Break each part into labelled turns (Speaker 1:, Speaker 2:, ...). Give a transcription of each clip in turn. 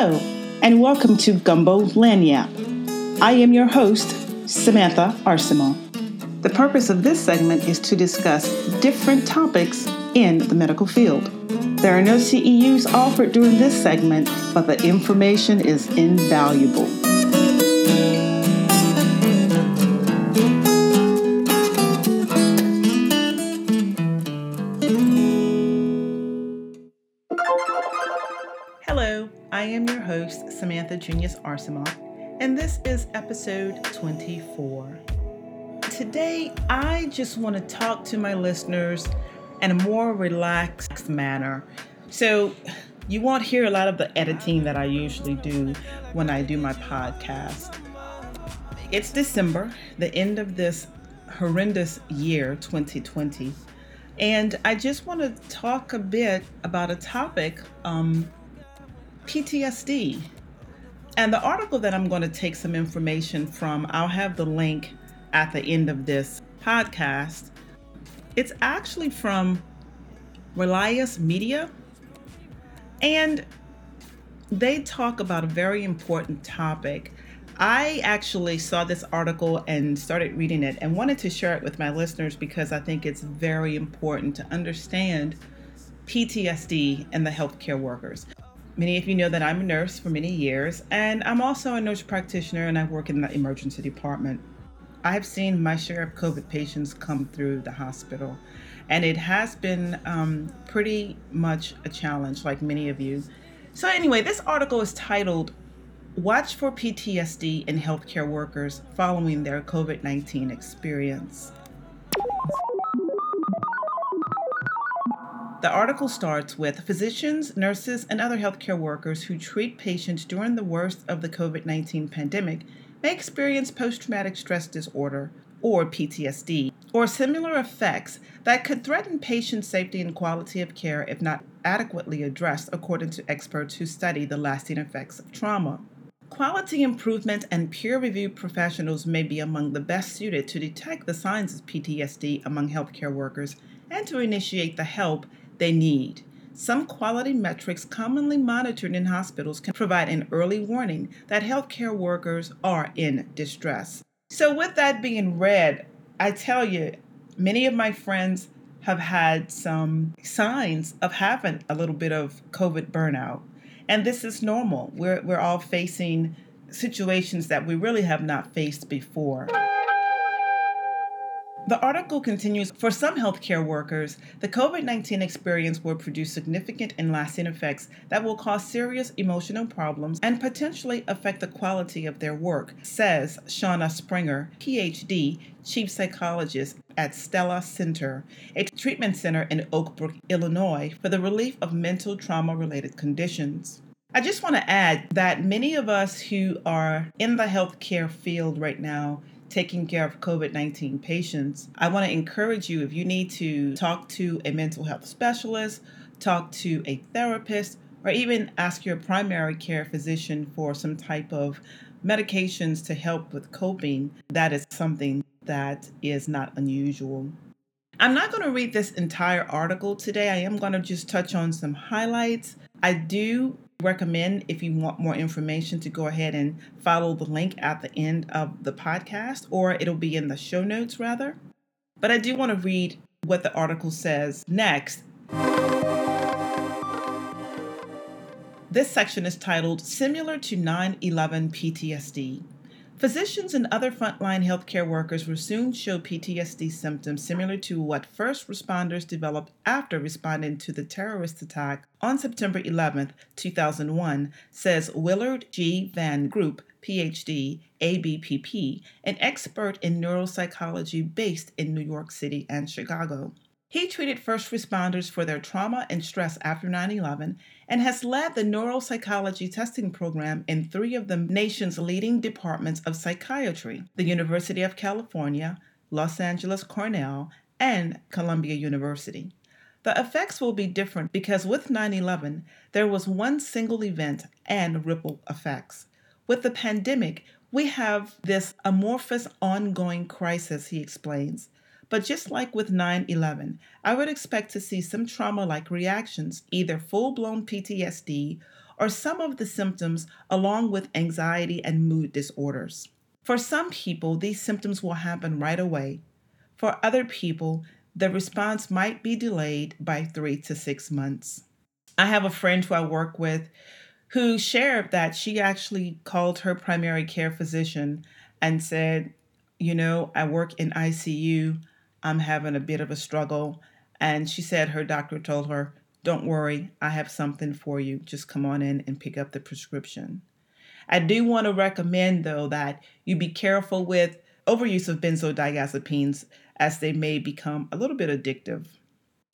Speaker 1: Hello, and welcome to Gumbo Lagniappe. I am your host, Samantha Arcemont. The purpose of this segment is to discuss different topics in the medical field. There are no CEUs offered during this segment, but the information is invaluable. Hello, I am your host, Samantha Junius Arcemont, and this is episode 24. Today, I just want to talk to my listeners in a more relaxed manner. So, you won't hear a lot of the editing that I usually do when I do my podcast. It's December, the end of this horrendous year, 2020. And I just want to talk a bit about a topic um, PTSD. And the article that I'm going to take some information from, I'll have the link at the end of this podcast. It's actually from Relias Media. And they talk about a very important topic. I actually saw this article and started reading it and wanted to share it with my listeners because I think it's very important to understand PTSD and the healthcare workers. Many of you know that I'm a nurse for many years, and I'm also a nurse practitioner and I work in the emergency department. I've seen my share of COVID patients come through the hospital, and it has been um, pretty much a challenge, like many of you. So, anyway, this article is titled Watch for PTSD in Healthcare Workers Following Their COVID 19 Experience. The article starts with physicians, nurses, and other healthcare workers who treat patients during the worst of the COVID 19 pandemic may experience post traumatic stress disorder, or PTSD, or similar effects that could threaten patient safety and quality of care if not adequately addressed, according to experts who study the lasting effects of trauma. Quality improvement and peer reviewed professionals may be among the best suited to detect the signs of PTSD among healthcare workers and to initiate the help they need. Some quality metrics commonly monitored in hospitals can provide an early warning that healthcare workers are in distress. So, with that being read, I tell you, many of my friends have had some signs of having a little bit of COVID burnout. And this is normal. We're, we're all facing situations that we really have not faced before. The article continues For some healthcare workers, the COVID 19 experience will produce significant and lasting effects that will cause serious emotional problems and potentially affect the quality of their work, says Shauna Springer, PhD, Chief Psychologist at Stella Center, a treatment center in Oak Brook, Illinois, for the relief of mental trauma related conditions. I just want to add that many of us who are in the healthcare field right now taking care of COVID 19 patients, I want to encourage you if you need to talk to a mental health specialist, talk to a therapist, or even ask your primary care physician for some type of medications to help with coping, that is something that is not unusual. I'm not going to read this entire article today. I am going to just touch on some highlights. I do recommend if you want more information to go ahead and follow the link at the end of the podcast, or it'll be in the show notes rather. But I do want to read what the article says next. This section is titled Similar to 9 11 PTSD. Physicians and other frontline healthcare workers will soon show PTSD symptoms similar to what first responders developed after responding to the terrorist attack on September 11, 2001, says Willard G. Van Gorp, PhD, ABPP, an expert in neuropsychology based in New York City and Chicago. He treated first responders for their trauma and stress after 9 11 and has led the neuropsychology testing program in three of the nation's leading departments of psychiatry the University of California, Los Angeles Cornell, and Columbia University. The effects will be different because with 9 11, there was one single event and ripple effects. With the pandemic, we have this amorphous ongoing crisis, he explains. But just like with 9 11, I would expect to see some trauma like reactions, either full blown PTSD or some of the symptoms, along with anxiety and mood disorders. For some people, these symptoms will happen right away. For other people, the response might be delayed by three to six months. I have a friend who I work with who shared that she actually called her primary care physician and said, You know, I work in ICU. I'm having a bit of a struggle. And she said her doctor told her, Don't worry, I have something for you. Just come on in and pick up the prescription. I do want to recommend, though, that you be careful with overuse of benzodiazepines as they may become a little bit addictive.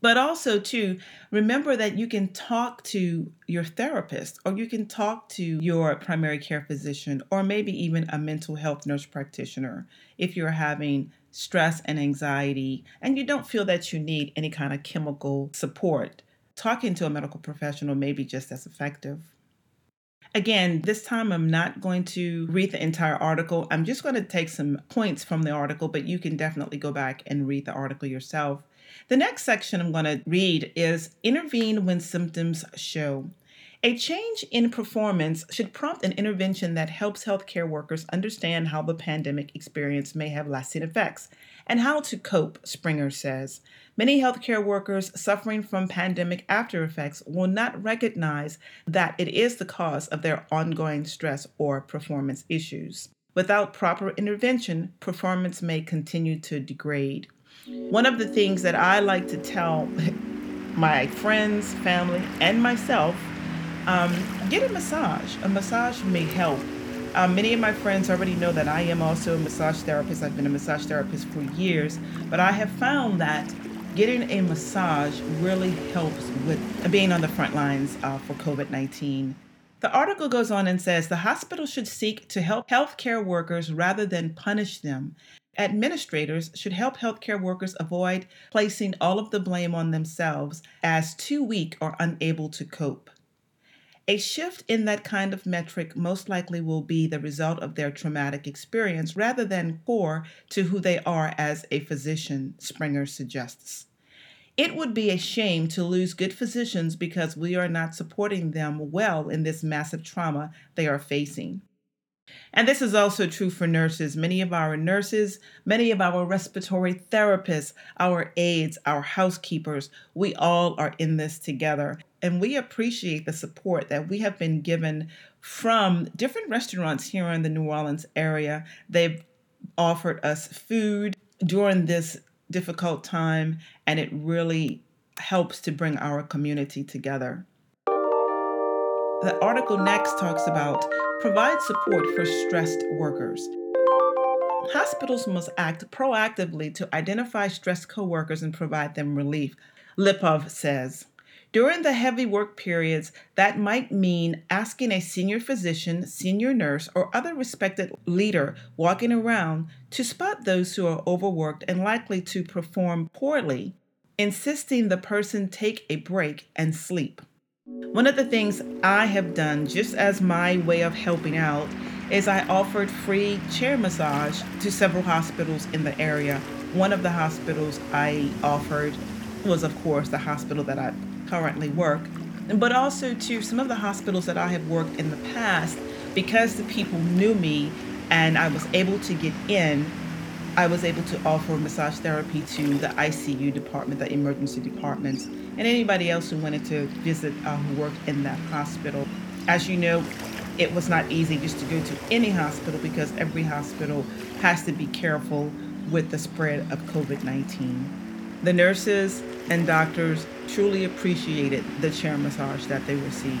Speaker 1: But also, too, remember that you can talk to your therapist or you can talk to your primary care physician or maybe even a mental health nurse practitioner if you're having stress and anxiety and you don't feel that you need any kind of chemical support. Talking to a medical professional may be just as effective. Again, this time I'm not going to read the entire article. I'm just going to take some points from the article, but you can definitely go back and read the article yourself. The next section I'm going to read is Intervene When Symptoms Show. A change in performance should prompt an intervention that helps healthcare workers understand how the pandemic experience may have lasting effects and how to cope, Springer says. Many healthcare workers suffering from pandemic after effects will not recognize that it is the cause of their ongoing stress or performance issues. Without proper intervention, performance may continue to degrade. One of the things that I like to tell my friends, family, and myself um, get a massage. A massage may help. Um, many of my friends already know that I am also a massage therapist. I've been a massage therapist for years, but I have found that getting a massage really helps with being on the front lines uh, for COVID 19. The article goes on and says the hospital should seek to help healthcare workers rather than punish them. Administrators should help healthcare workers avoid placing all of the blame on themselves as too weak or unable to cope. A shift in that kind of metric most likely will be the result of their traumatic experience rather than core to who they are as a physician, Springer suggests. It would be a shame to lose good physicians because we are not supporting them well in this massive trauma they are facing. And this is also true for nurses. Many of our nurses, many of our respiratory therapists, our aides, our housekeepers, we all are in this together. And we appreciate the support that we have been given from different restaurants here in the New Orleans area. They've offered us food during this difficult time, and it really helps to bring our community together. The article next talks about provide support for stressed workers. Hospitals must act proactively to identify stressed coworkers and provide them relief, Lipov says. During the heavy work periods, that might mean asking a senior physician, senior nurse, or other respected leader walking around to spot those who are overworked and likely to perform poorly, insisting the person take a break and sleep. One of the things I have done, just as my way of helping out, is I offered free chair massage to several hospitals in the area. One of the hospitals I offered was, of course, the hospital that I currently work, but also to some of the hospitals that I have worked in the past because the people knew me and I was able to get in. I was able to offer massage therapy to the ICU department, the emergency departments, and anybody else who wanted to visit uh, who worked in that hospital. As you know, it was not easy just to go to any hospital because every hospital has to be careful with the spread of COVID 19. The nurses and doctors truly appreciated the chair massage that they received.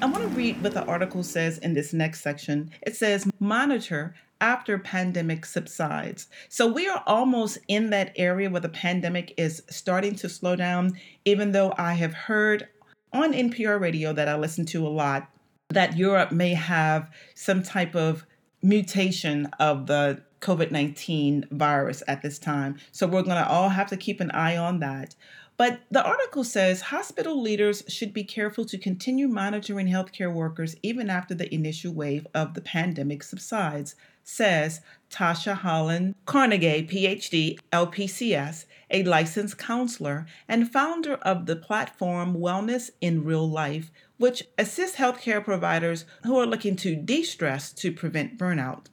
Speaker 1: I want to read what the article says in this next section. It says, monitor after pandemic subsides. So we are almost in that area where the pandemic is starting to slow down, even though I have heard on NPR radio that I listen to a lot that Europe may have some type of mutation of the COVID 19 virus at this time. So we're going to all have to keep an eye on that. But the article says hospital leaders should be careful to continue monitoring healthcare workers even after the initial wave of the pandemic subsides, says Tasha Holland Kornegay, PhD, LPCS, a licensed counselor and founder of the platform Wellness in Real Life, which assists healthcare providers who are looking to de stress to prevent burnout.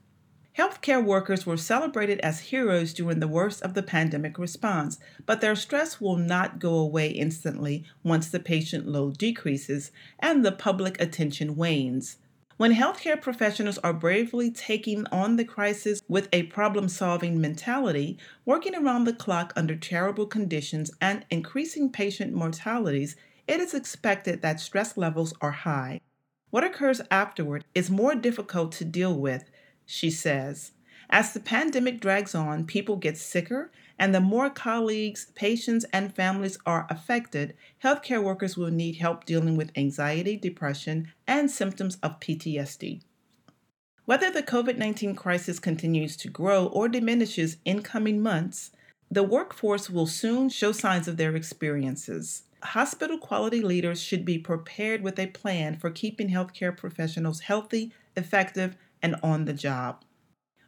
Speaker 1: Healthcare workers were celebrated as heroes during the worst of the pandemic response, but their stress will not go away instantly once the patient load decreases and the public attention wanes. When healthcare professionals are bravely taking on the crisis with a problem solving mentality, working around the clock under terrible conditions, and increasing patient mortalities, it is expected that stress levels are high. What occurs afterward is more difficult to deal with she says. As the pandemic drags on, people get sicker, and the more colleagues, patients, and families are affected, healthcare workers will need help dealing with anxiety, depression, and symptoms of PTSD. Whether the COVID 19 crisis continues to grow or diminishes in coming months, the workforce will soon show signs of their experiences. Hospital quality leaders should be prepared with a plan for keeping healthcare professionals healthy, effective, and on the job.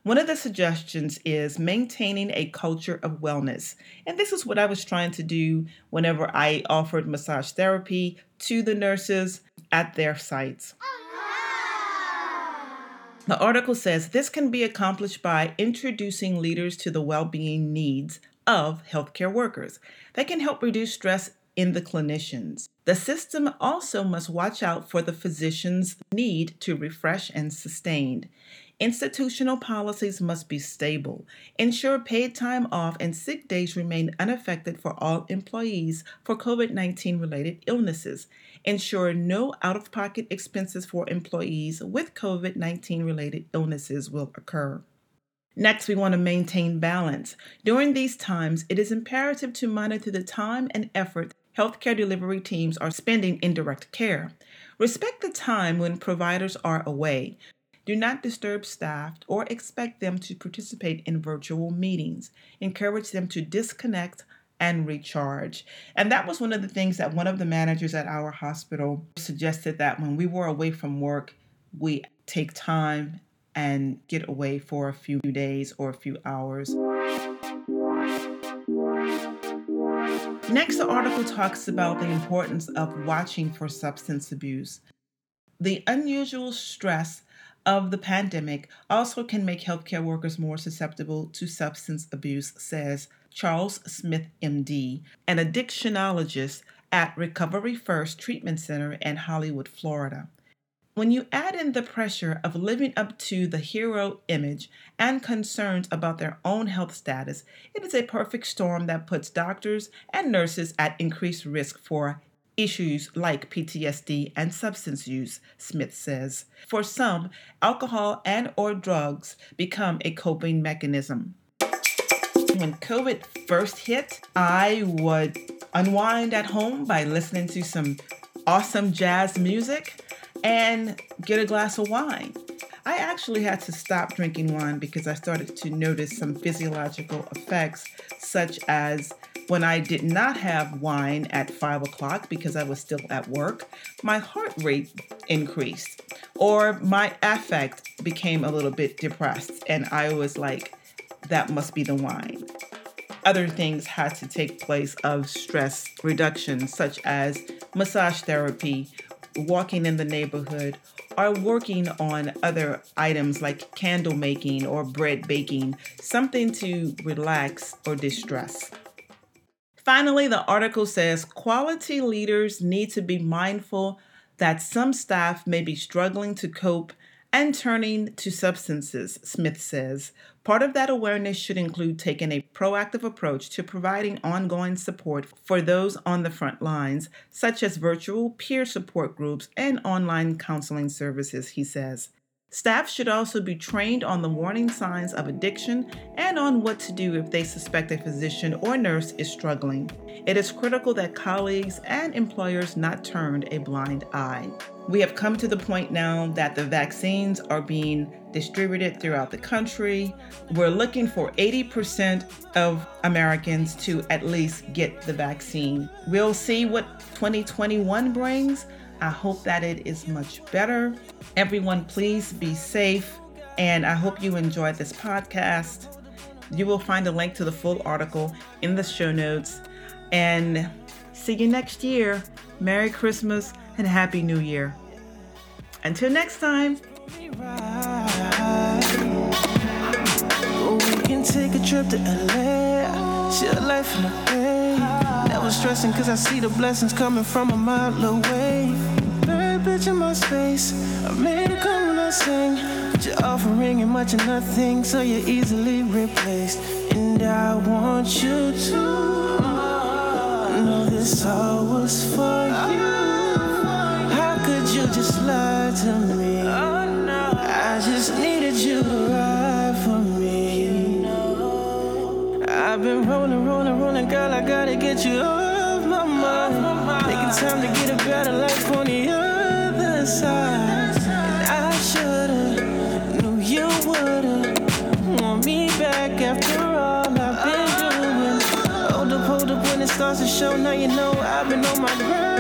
Speaker 1: One of the suggestions is maintaining a culture of wellness. And this is what I was trying to do whenever I offered massage therapy to the nurses at their sites. The article says this can be accomplished by introducing leaders to the well being needs of healthcare workers. That can help reduce stress in the clinicians. The system also must watch out for the physician's need to refresh and sustain. Institutional policies must be stable. Ensure paid time off and sick days remain unaffected for all employees for COVID 19 related illnesses. Ensure no out of pocket expenses for employees with COVID 19 related illnesses will occur. Next, we want to maintain balance. During these times, it is imperative to monitor the time and effort healthcare delivery teams are spending in direct care. Respect the time when providers are away. Do not disturb staff or expect them to participate in virtual meetings. Encourage them to disconnect and recharge. And that was one of the things that one of the managers at our hospital suggested that when we were away from work, we take time and get away for a few days or a few hours. Next, the article talks about the importance of watching for substance abuse. The unusual stress of the pandemic also can make healthcare workers more susceptible to substance abuse, says Charles Smith, MD, an addictionologist at Recovery First Treatment Center in Hollywood, Florida. When you add in the pressure of living up to the hero image and concerns about their own health status, it is a perfect storm that puts doctors and nurses at increased risk for issues like PTSD and substance use, Smith says. For some, alcohol and or drugs become a coping mechanism. When COVID first hit, I would unwind at home by listening to some awesome jazz music and get a glass of wine. I actually had to stop drinking wine because I started to notice some physiological effects, such as when I did not have wine at five o'clock because I was still at work, my heart rate increased, or my affect became a little bit depressed, and I was like, that must be the wine. Other things had to take place of stress reduction, such as massage therapy walking in the neighborhood are working on other items like candle making or bread baking, something to relax or distress. Finally, the article says quality leaders need to be mindful that some staff may be struggling to cope and turning to substances, Smith says. Part of that awareness should include taking a proactive approach to providing ongoing support for those on the front lines, such as virtual peer support groups and online counseling services, he says.
Speaker 2: Staff should also be trained on the warning signs of addiction and on what to do if they suspect a physician or nurse is struggling. It is critical that colleagues and employers not turn a blind eye. We have come to the point now that the vaccines are being distributed throughout the country. We're looking for 80% of Americans to at least get the vaccine. We'll see what 2021 brings. I hope that it is much better. Everyone, please be safe. And I hope you enjoyed this podcast. You will find a link to the full article in the show notes. And see you next year. Merry Christmas and Happy New Year. Until next time. Never stressing cause I see the blessings coming from a mile away. In my space. I made it come when I sing. But you're offering and much of nothing, so you're easily replaced. And I want you to know this all was for you. How could you just lie to me? I just needed you to ride for me. I've been rolling, rolling, rolling, girl. I gotta get you off my mind. Making time to starts to show. Now you know I've been on my grind.